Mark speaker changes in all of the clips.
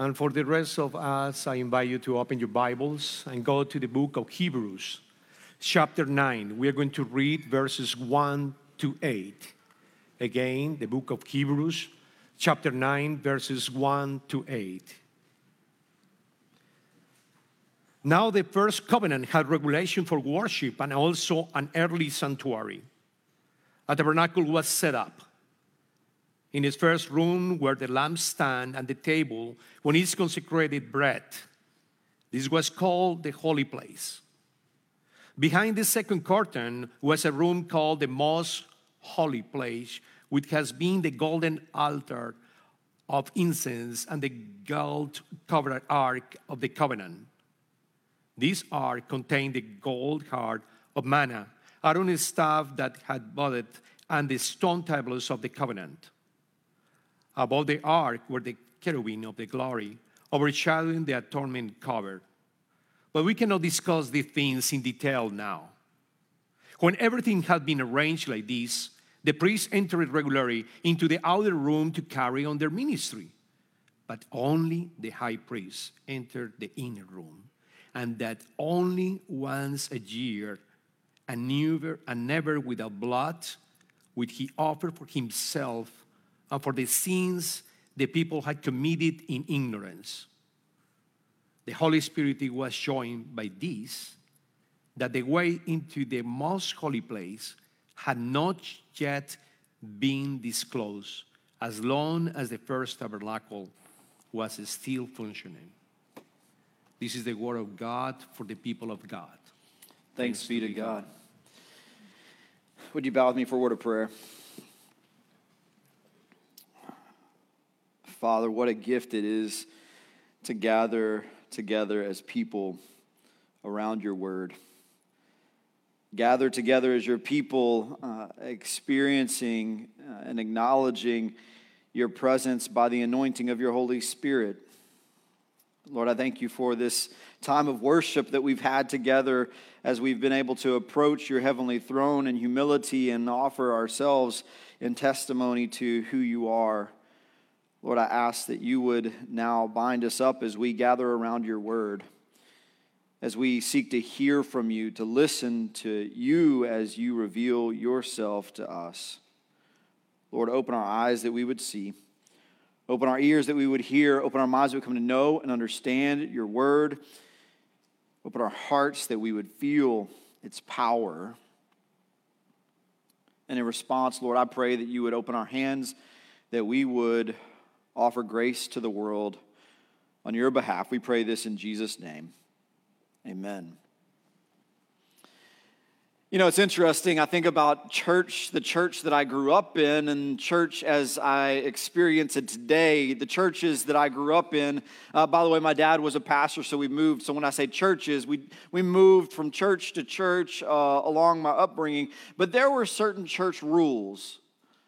Speaker 1: And for the rest of us, I invite you to open your Bibles and go to the book of Hebrews, chapter 9. We are going to read verses 1 to 8. Again, the book of Hebrews, chapter 9, verses 1 to 8. Now, the first covenant had regulation for worship and also an early sanctuary. A tabernacle was set up. In his first room where the lampstand and the table when it's consecrated bread. This was called the holy place. Behind the second curtain was a room called the most holy place, which has been the golden altar of incense and the gold covered ark of the covenant. This ark contained the gold heart of manna, Aaron's staff that had budded, and the stone tablets of the covenant. Above the ark were the cherubim of the glory, overshadowing the atonement cover. But we cannot discuss these things in detail now. When everything had been arranged like this, the priests entered regularly into the outer room to carry on their ministry. But only the high priest entered the inner room, and that only once a year, and never, and never without blood, would he offer for himself and for the sins the people had committed in ignorance. The Holy Spirit was showing by this that the way into the most holy place had not yet been disclosed as long as the first tabernacle was still functioning. This is the word of God for the people of God.
Speaker 2: Thanks, Thanks be to God. God. Would you bow with me for a word of prayer? Father, what a gift it is to gather together as people around your word. Gather together as your people, uh, experiencing uh, and acknowledging your presence by the anointing of your Holy Spirit. Lord, I thank you for this time of worship that we've had together as we've been able to approach your heavenly throne in humility and offer ourselves in testimony to who you are. Lord, I ask that you would now bind us up as we gather around your word, as we seek to hear from you, to listen to you as you reveal yourself to us. Lord, open our eyes that we would see, open our ears that we would hear, open our minds that we come to know and understand your word, open our hearts that we would feel its power. And in response, Lord, I pray that you would open our hands, that we would offer grace to the world on your behalf. We pray this in Jesus' name. Amen. You know, it's interesting. I think about church, the church that I grew up in, and church as I experience it today. The churches that I grew up in, uh, by the way, my dad was a pastor, so we moved. So when I say churches, we, we moved from church to church uh, along my upbringing, but there were certain church rules.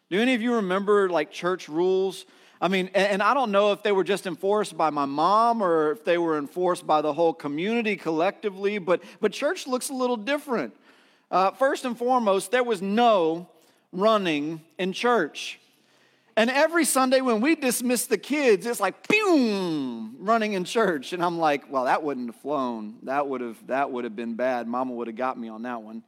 Speaker 2: Do any of you remember like church rules? I mean, and I don't know if they were just enforced by my mom or if they were enforced by the whole community collectively, but, but church looks a little different. Uh, first and foremost, there was no running in church. And every Sunday when we dismiss the kids, it's like boom, running in church. And I'm like, well, that wouldn't have flown. That would have that would have been bad. Mama would have got me on that one.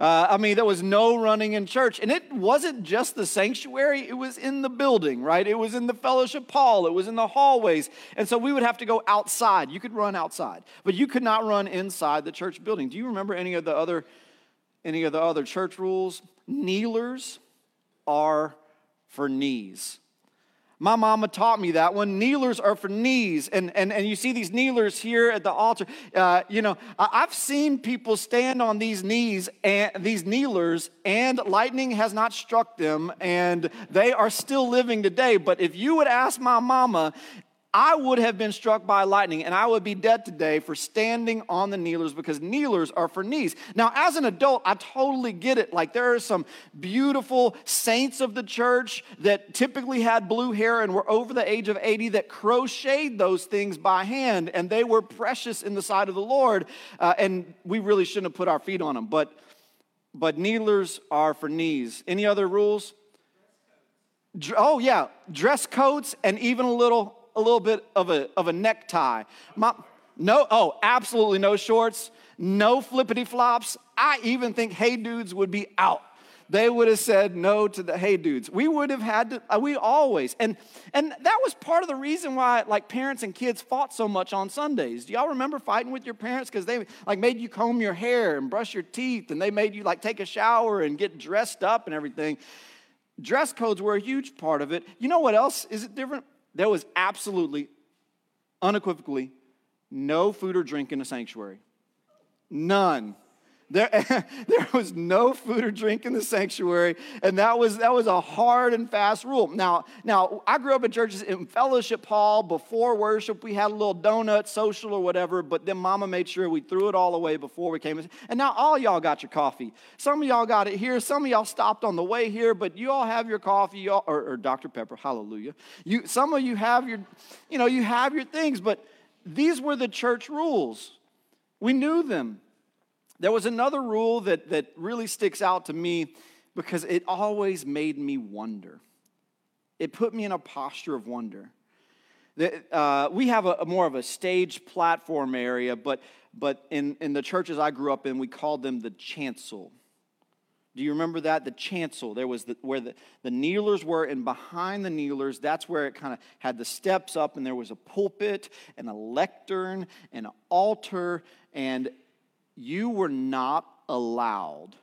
Speaker 2: Uh, I mean, there was no running in church. And it wasn't just the sanctuary, it was in the building, right? It was in the fellowship hall, it was in the hallways. And so we would have to go outside. You could run outside, but you could not run inside the church building. Do you remember any of the other any of the other church rules? Kneelers are for knees. My mama taught me that one. Kneelers are for knees. And, and, and you see these kneelers here at the altar. Uh, you know, I've seen people stand on these knees and these kneelers, and lightning has not struck them, and they are still living today. But if you would ask my mama, I would have been struck by lightning and I would be dead today for standing on the kneelers because kneelers are for knees. Now, as an adult, I totally get it. Like, there are some beautiful saints of the church that typically had blue hair and were over the age of 80 that crocheted those things by hand and they were precious in the sight of the Lord. Uh, and we really shouldn't have put our feet on them. But, but kneelers are for knees. Any other rules? Oh, yeah, dress codes and even a little a little bit of a, of a necktie. My, no, oh, absolutely no shorts, no flippity flops. I even think hey dudes would be out they would have said no to the hey dudes. We would have had to, uh, we always, and and that was part of the reason why like parents and kids fought so much on Sundays. Do y'all remember fighting with your parents because they like made you comb your hair and brush your teeth, and they made you like take a shower and get dressed up and everything. Dress codes were a huge part of it. You know what else is it different? There was absolutely, unequivocally, no food or drink in the sanctuary. None. There, there was no food or drink in the sanctuary, and that was, that was a hard and fast rule. Now, now, I grew up in churches in fellowship hall. Before worship, we had a little donut, social, or whatever, but then mama made sure we threw it all away before we came. In. And now all y'all got your coffee. Some of y'all got it here. Some of y'all stopped on the way here, but you all have your coffee, y'all, or, or Dr. Pepper, hallelujah. You, some of you have your, you know, you have your things, but these were the church rules. We knew them. There was another rule that, that really sticks out to me because it always made me wonder. It put me in a posture of wonder. uh, we have a, a, more of a stage platform area, but, but in, in the churches I grew up in, we called them the chancel. Do you remember that? The chancel. There was the, where the, the kneelers were, and behind the kneelers, that's where it kind of had the steps up, and there was a pulpit and a lectern and an altar, and you were not allowed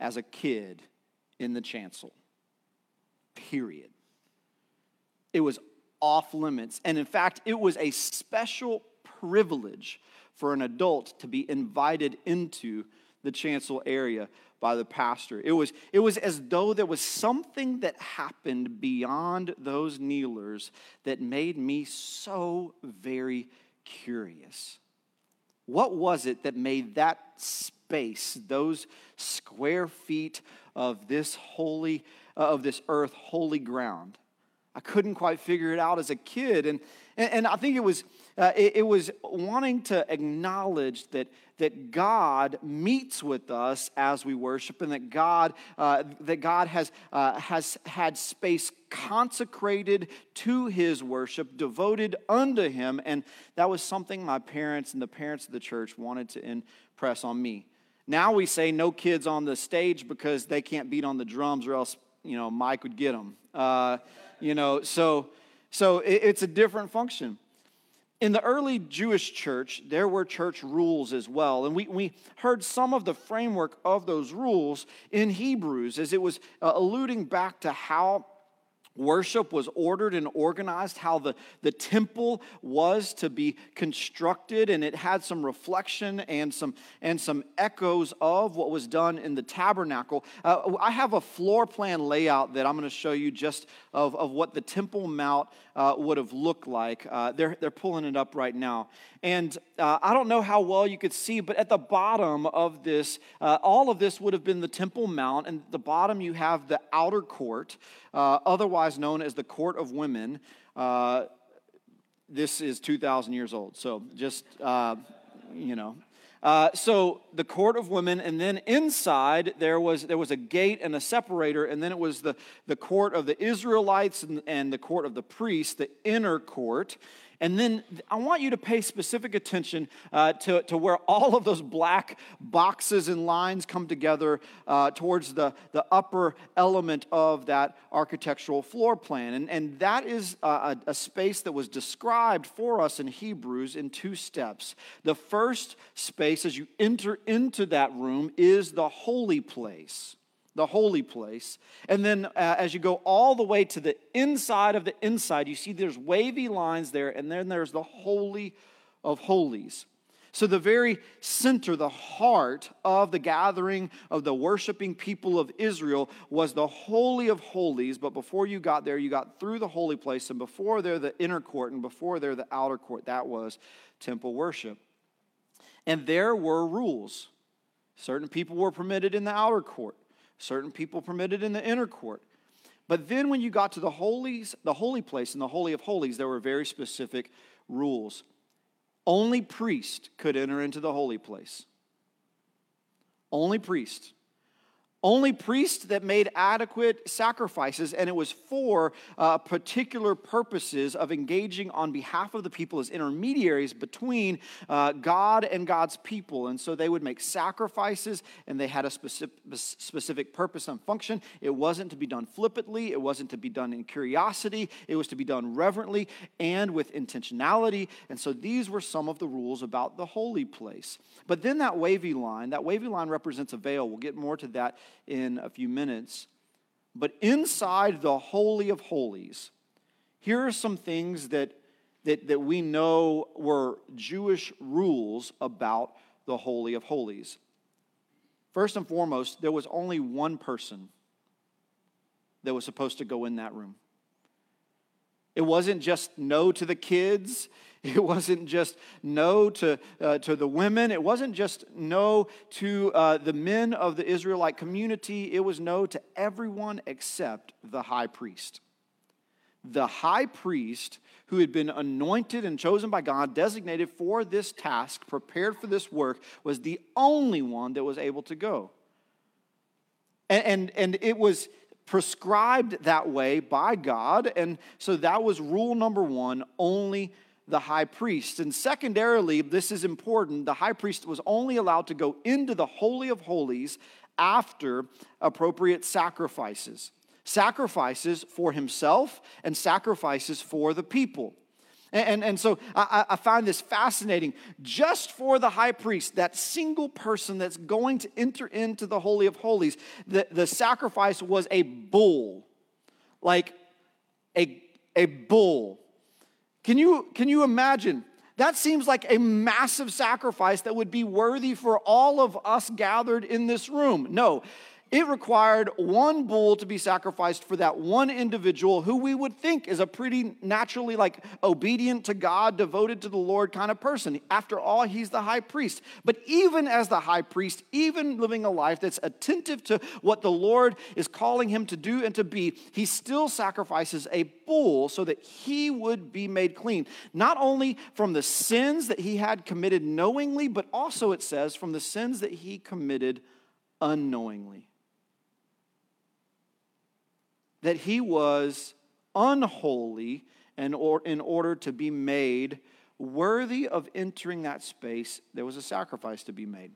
Speaker 2: as a kid in the chancel. Period. It was off limits. And in fact, it was a special privilege for an adult to be invited into the chancel area by the pastor. It was, it was as though there was something that happened beyond those kneelers that made me so very curious. What was it that made that space, those square feet of this holy, uh, of this earth, holy ground? I couldn't quite figure it out as a kid. And, and, and I think it was, uh, it, it, was wanting to acknowledge that, that God meets with us as we worship and that God, uh, that God has, uh, has had space consecrated to his worship, devoted unto him. And that was something my parents and the parents of the church wanted to impress on me. Now we say no kids on the stage because they can't beat on the drums or else, you know, Mike would get them. Uh, you know, so, so it, it's a different function. In the early Jewish church, there were church rules as well. And we, we heard some of the framework of those rules in Hebrews as it was uh, alluding back to how Worship was ordered and organized, how the, the temple was to be constructed, and it had some reflection and some, and some echoes of what was done in the tabernacle. Uh, I have a floor plan layout that I'm going to show you just of, of what the Temple Mount uh, would have looked like. Uh, they're, they're pulling it up right now. And uh, I don't know how well you could see, but at the bottom of this, uh, all of this would have been the Temple Mount. And the bottom, you have the outer court, uh, otherwise known as the Court of Women. Uh, this is 2,000 years old. So just, uh, you know, uh, so the court of women, and then inside there was there was a gate and a separator, and then it was the, the court of the Israelites and, and the court of the priests, the inner court. And then I want you to pay specific attention uh, to, to where all of those black boxes and lines come together uh, towards the, the upper element of that architectural floor plan. And, and that is a, a space that was described for us in Hebrews in two steps. The first space, as you enter into that room, is the holy place the holy place. And then uh, as you go all the way to the inside of the inside, you see there's wavy lines there, and then there's the Holy of Holies. So, the very center, the heart of the gathering of the worshiping people of Israel was the Holy of Holies. But before you got there, you got through the holy place, and before there, the inner court, and before there, the outer court. That was temple worship. And there were rules. Certain people were permitted in the outer court, certain people permitted in the inner court. But then when you got to the holies, the holy place and the holy of holies, there were very specific rules. Only priest could enter into the holy place. Only priest. Only priests that made adequate sacrifices, and it was for uh, particular purposes of engaging on behalf of the people as intermediaries between uh, God and God's people. And so they would make sacrifices, and they had a specific, specific purpose and function. It wasn't to be done flippantly, it wasn't to be done in curiosity, it was to be done reverently and with intentionality. And so these were some of the rules about the holy place. But then that wavy line, that wavy line represents a veil. We'll get more to that in a few minutes. But inside the Holy of Holies, here are some things that, that, that we know were Jewish rules about the Holy of Holies. First and foremost, there was only one person that was supposed to go in that room. It wasn't just no to the kids. It wasn't just no to, uh, to the women. It wasn't just no to uh, the men of the Israelite community. It was no to everyone except the high priest. The high priest who had been anointed and chosen by God, designated for this task, prepared for this work, was the only one that was able to go. And, and, and it was prescribed that way by God. And so that was rule number one only the high priest. And secondarily, this is important the high priest was only allowed to go into the Holy of Holies after appropriate sacrifices sacrifices for himself and sacrifices for the people. And, and, and so I, I, find this fascinating. Just for the high priest, that single person that's going to enter into the Holy of Holies, the, the sacrifice was a bull, like a, a bull. Can you, can you imagine? That seems like a massive sacrifice that would be worthy for all of us gathered in this room. No, it required one bull to be sacrificed for that one individual who we would think is a pretty naturally like obedient to God, devoted to the Lord kind of person. After all, he's the high priest. But even as the high priest, even living a life that's attentive to what the Lord is calling him to do and to be, he still sacrifices a bull so that he would be made clean. Not only from the sins that he had committed knowingly, but also it says from the sins that he committed unknowingly that he was unholy and or, in order to be made worthy of entering that space, there was a sacrifice to be made.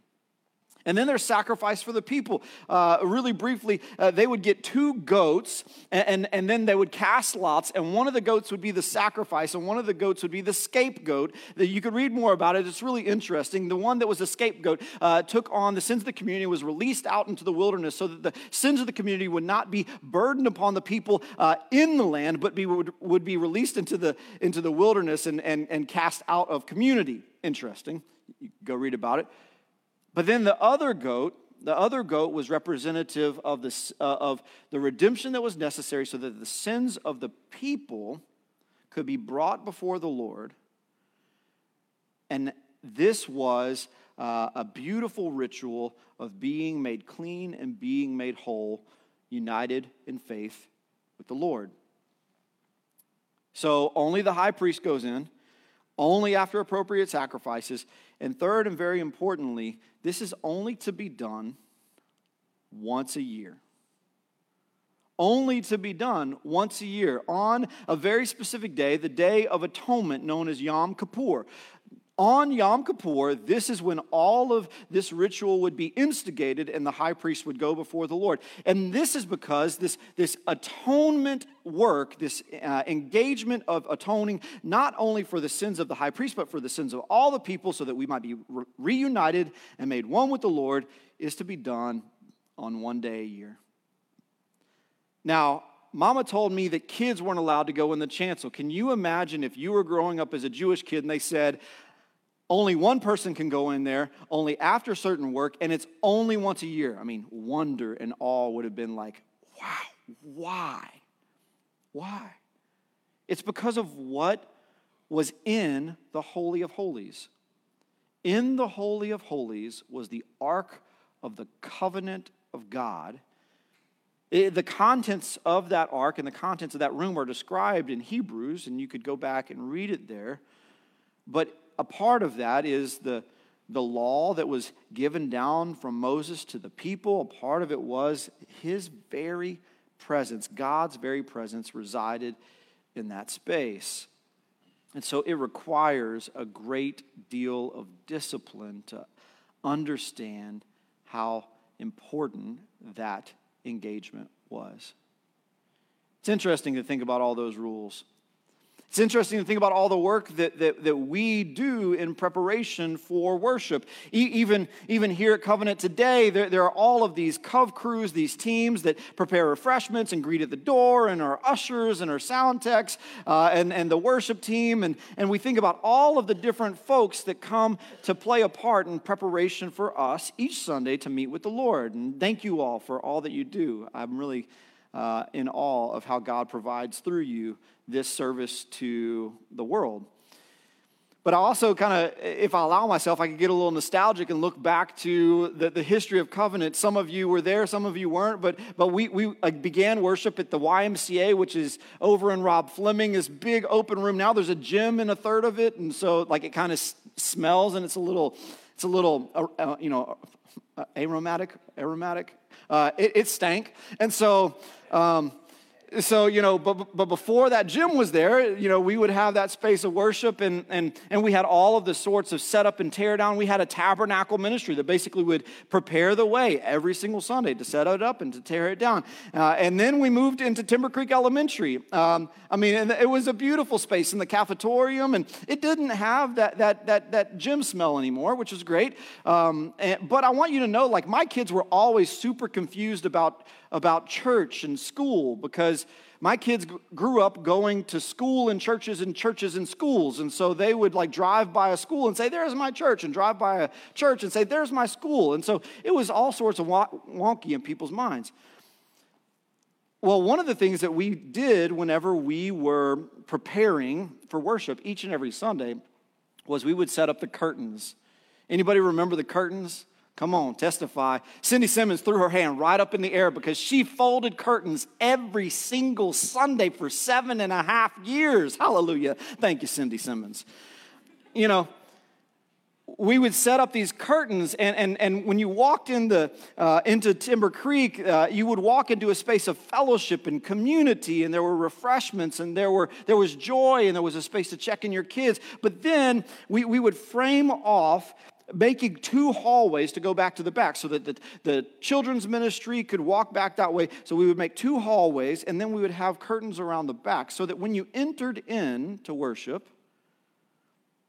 Speaker 2: And then there's sacrifice for the people. Uh, really briefly, uh, they would get two goats, and, and, and, then they would cast lots, and one of the goats would be the sacrifice, and one of the goats would be the scapegoat. That you could read more about it. It's really interesting. The one that was the scapegoat uh, took on the sins of the community, was released out into the wilderness, so that the sins of the community would not be burdened upon the people uh, in the land, but be, would, would be released into the, into the wilderness and, and, and cast out of community. Interesting. You go read about it. But then the other goat, the other goat was representative of the, uh, of the redemption that was necessary so that the sins of the people could be brought before the Lord. And this was uh, a beautiful ritual of being made clean and being made whole, united in faith with the Lord. So only the high priest goes in, only after appropriate sacrifices. And third, and very importantly, this is only to be done once a year. Only to be done once a year on a very specific day, the Day of Atonement known as Yom Kippur. On Yom Kippur, this is when all of this ritual would be instigated and the high priest would go before the Lord. And this is because this, this atonement work, this uh, engagement of atoning, not only for the sins of the high priest, but for the sins of all the people, so that we might be re- reunited and made one with the Lord, is to be done on one day a year. Now, Mama told me that kids weren't allowed to go in the chancel. Can you imagine if you were growing up as a Jewish kid and they said, only one person can go in there, only after certain work, and it's only once a year. I mean, wonder and awe would have been like, wow, why? Why? It's because of what was in the Holy of Holies. In the Holy of Holies was the Ark of the Covenant of God. It, the contents of that ark and the contents of that room are described in Hebrews, and you could go back and read it there. But a part of that is the, the law that was given down from Moses to the people, a part of it was his very presence, God's very presence resided in that space. And so it requires a great deal of discipline to understand how important that engagement was. It's interesting to think about all those rules. It's interesting to think about all the work that, that, that we do in preparation for worship. E- even, even here at Covenant today, there, there are all of these Cov crews, these teams that prepare refreshments and greet at the door, and our ushers and our sound techs, uh, and, and the worship team. And, and we think about all of the different folks that come to play a part in preparation for us each Sunday to meet with the Lord. And thank you all for all that you do. I'm really uh, in awe of how God provides through you this service to the world. But I also kind of, if I allow myself, I could get a little nostalgic and look back to the, the history of covenant. Some of you were there, some of you weren't, but, but we, we began worship at the YMCA, which is over in Rob Fleming, this big open room. Now there's a gym in a third of it, and so like it kind of smells and it's a little, it's a little, uh, uh you know, aromatic, aromatic. Uh, it, it stank. And so, um, so you know but, but before that gym was there you know we would have that space of worship and, and, and we had all of the sorts of setup and tear down. We had a tabernacle ministry that basically would prepare the way every single sunday to set it up and to tear it down. Uh, and then we moved into timber creek elementary. Um, i mean it was a beautiful space in the cafetorium and it didn't have that, that, that, that gym smell anymore which was great. Um, and, but i want you to know like my kids were always super confused about about church and school because my kids grew up going to school and churches and churches and schools. And so they would like drive by a school and say, There's my church, and drive by a church and say, There's my school. And so it was all sorts of wonky in people's minds. Well, one of the things that we did whenever we were preparing for worship each and every Sunday was we would set up the curtains. Anybody remember the curtains? Come on, testify. Cindy Simmons threw her hand right up in the air because she folded curtains every single Sunday for seven and a half years. Hallelujah. Thank you, Cindy Simmons. You know, we would set up these curtains, and, and, and when you walked in the, uh, into Timber Creek, uh, you would walk into a space of fellowship and community, and there were refreshments, and there, were, there was joy, and there was a space to check in your kids. But then we, we would frame off making two hallways to go back to the back so that the, the, children's ministry could walk back that way. So we would make two hallways and then we would have curtains around the back so that when you entered in to worship,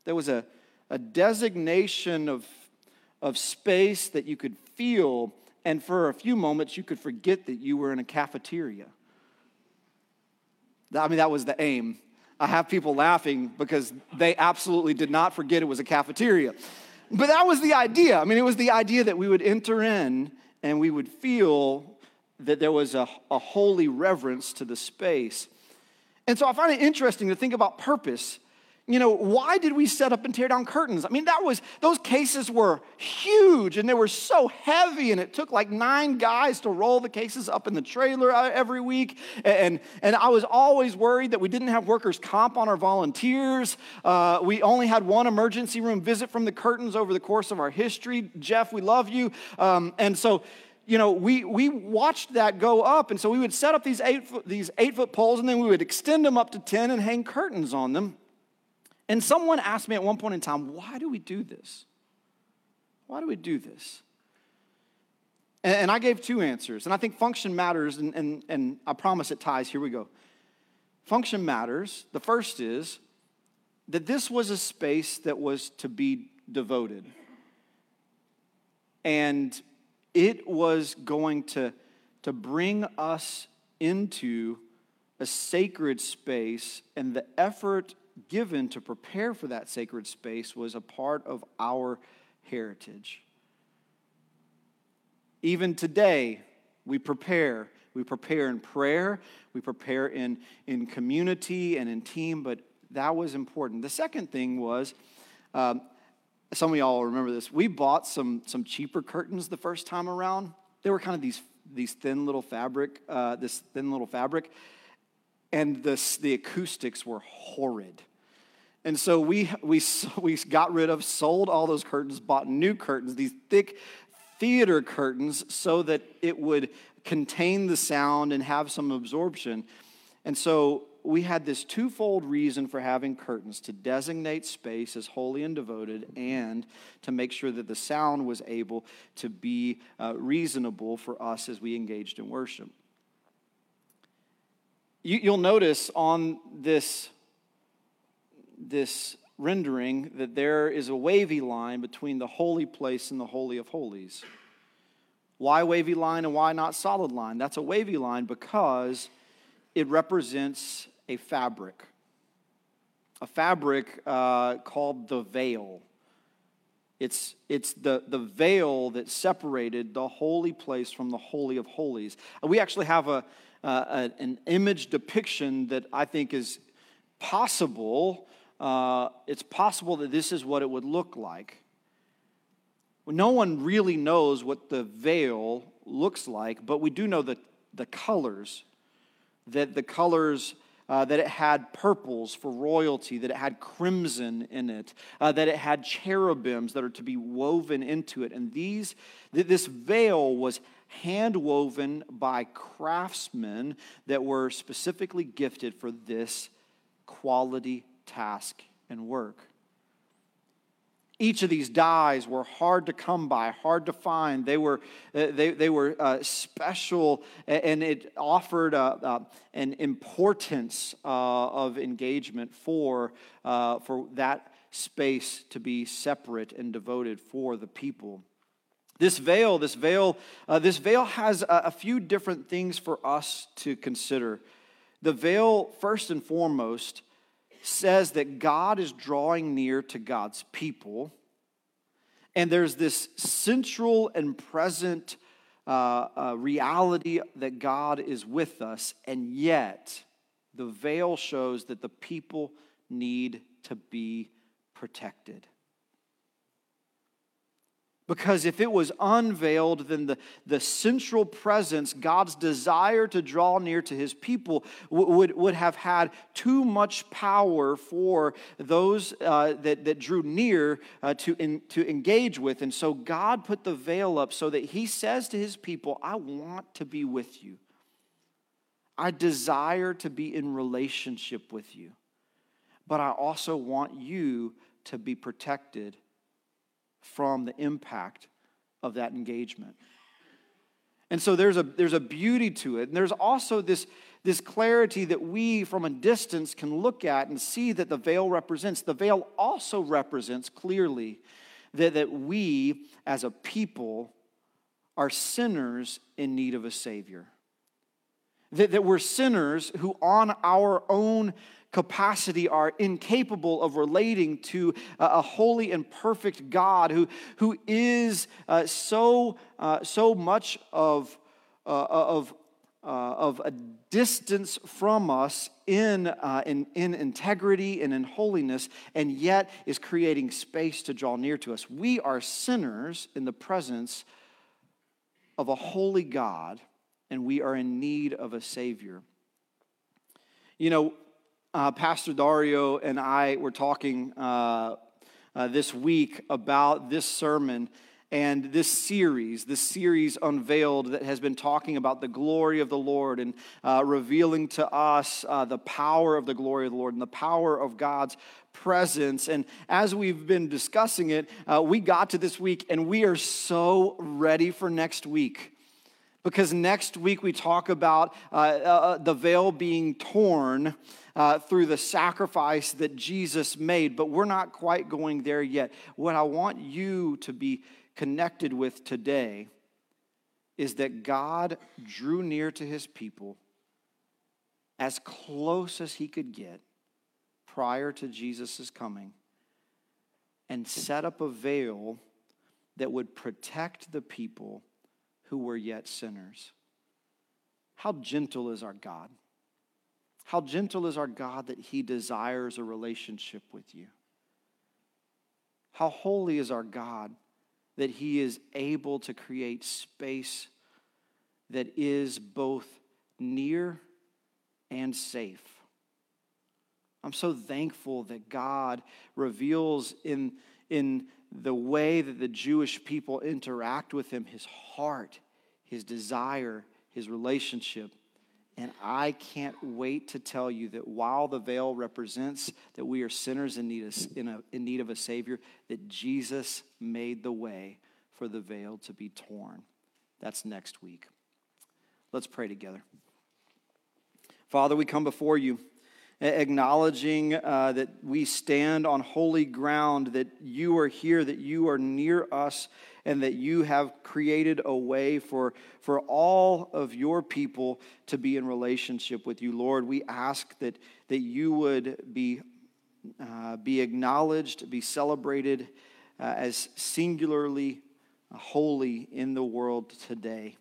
Speaker 2: there was a, a designation of, of space that you could feel, and for a few moments you could forget that you were in a cafeteria. I mean, that was the aim. I have people laughing because they absolutely did not forget it was a cafeteria. But that was the idea. I mean, it was the idea that we would enter in and we would feel that there was a, a holy reverence to the space. And so I find it interesting to think about purpose you know, why did we set up and tear down curtains? I mean, that was, those cases were huge and they were so heavy, and it took like nine guys to roll the cases up in the trailer every week. And, and I was always worried that we didn't have workers' comp on our volunteers. Uh, we only had one emergency room visit from the curtains over the course of our history. Jeff, we love you. Um, and so, you know, we, we watched that go up. And so we would set up these eight, foot, these eight foot poles and then we would extend them up to 10 and hang curtains on them. And someone asked me at one point in time, why do we do this? Why do we do this? And, I gave two answers. And I think function matters, and, and, and I promise it ties. Here we go. Function matters. The first is that this was a space that was to be devoted. And it was going to, to bring us into a sacred space, and the effort given to prepare for that sacred space was a part of our heritage. Even today, we prepare. We prepare in prayer, we prepare in, in community and in team, but that was important. The second thing was, um, some of y'all remember this. We bought some, some cheaper curtains the first time around. They were kind of these, these thin little fabric, uh, this thin little fabric and the, the acoustics were horrid. And so we, we, we got rid of, sold all those curtains, bought new curtains, these thick theater curtains, so that it would contain the sound and have some absorption. And so we had this twofold reason for having curtains to designate space as holy and devoted and to make sure that the sound was able to be uh, reasonable for us as we engaged in worship. You, you'll notice on this, this rendering that there is a wavy line between the holy place and the Holy of Holies. Why wavy line and why not solid line? That's a wavy line because it represents a fabric, a fabric uh, called the veil. It's, it's the, the veil that separated the holy place from the Holy of Holies. We actually have a, uh, an image depiction that I think is possible. Uh, it's possible that this is what it would look like. No one really knows what the veil looks like, but we do know that the colors, that the colors uh, that it had purples for royalty, that it had crimson in it, uh, that it had cherubims that are to be woven into it. And these, this veil was hand woven by craftsmen that were specifically gifted for this quality task and work. Each of these dyes were hard to come by, hard to find. They were, uh, they, they were uh, special, and it offered uh, uh an importance of engagement for, for that space to be separate and devoted for the people. This veil, this veil, this veil has a, a few different things for us to consider. The veil, first and foremost, says that God is drawing near to God's people. And there's this central and present uh, uh, reality that God is with us. And yet, the veil shows that the people need to be protected. Because if it was unveiled, then the, the central presence, God's desire to draw near to his people, would, would have had too much power for those uh, that, that drew near uh, to, in, to engage with. And so God put the veil up so that he says to his people, I want to be with you. I desire to be in relationship with you. But I also want you to be protected from the impact of that engagement. And so there's a, there's a beauty to it. And there's also this, this clarity that we, from a distance, can look at and see that the veil represents. The veil also represents clearly that, that we, as a people, are sinners in need of a Savior. That, that we're sinners who, on our own capacity are incapable of relating to a holy and perfect God who, who is uh, so, uh, so much of, uh, of, uh, of a distance from us in, uh, in, in integrity and in holiness, and yet is creating space to draw near to us. We are sinners in the presence of a holy God, and we are in need of a Savior. You know, uh, Pastor Dario and I were talking uh, uh, this week about this sermon and this series, this series unveiled that has been talking about the glory of the Lord and uh, revealing to us uh, the power of the glory of the Lord and the power of God's presence. And as we've been discussing it, uh, we got to this week and we are so ready for next week. Because next week we talk about uh, uh, uh, the veil being torn uh, through the sacrifice that Jesus made, but we're not quite going there yet. What I want you to be connected with today is that God drew near to his people as close as he could get prior to Jesus' coming and set up a veil that would protect the people who were yet sinners. How gentle is our God? How gentle is our God that He desires a relationship with you? How holy is our God that He is able to create space that is both near and safe? I'm so thankful that God reveals in, in the way that the Jewish people interact with him his heart, his desire, his relationship. And I can't wait to tell you that while the veil represents that we are sinners in need of, in, a, in need of a Savior, that Jesus made the way for the veil to be torn. That's next week. Let's pray together. Father, we come before you acknowledging uh, that we stand on holy ground, that you are here, that you are near us, and that you have created a way for, for all of your people to be in relationship with you. Lord, we ask that, that you would be, uh, be acknowledged, be celebrated uh, as singularly holy in the world today.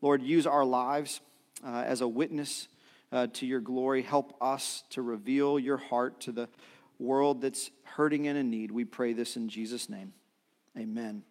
Speaker 2: Lord, use our lives uh, as a witness uh, to your glory. Help us to reveal your heart to the world that's hurting and in need. We pray this in Jesus' name. Amen.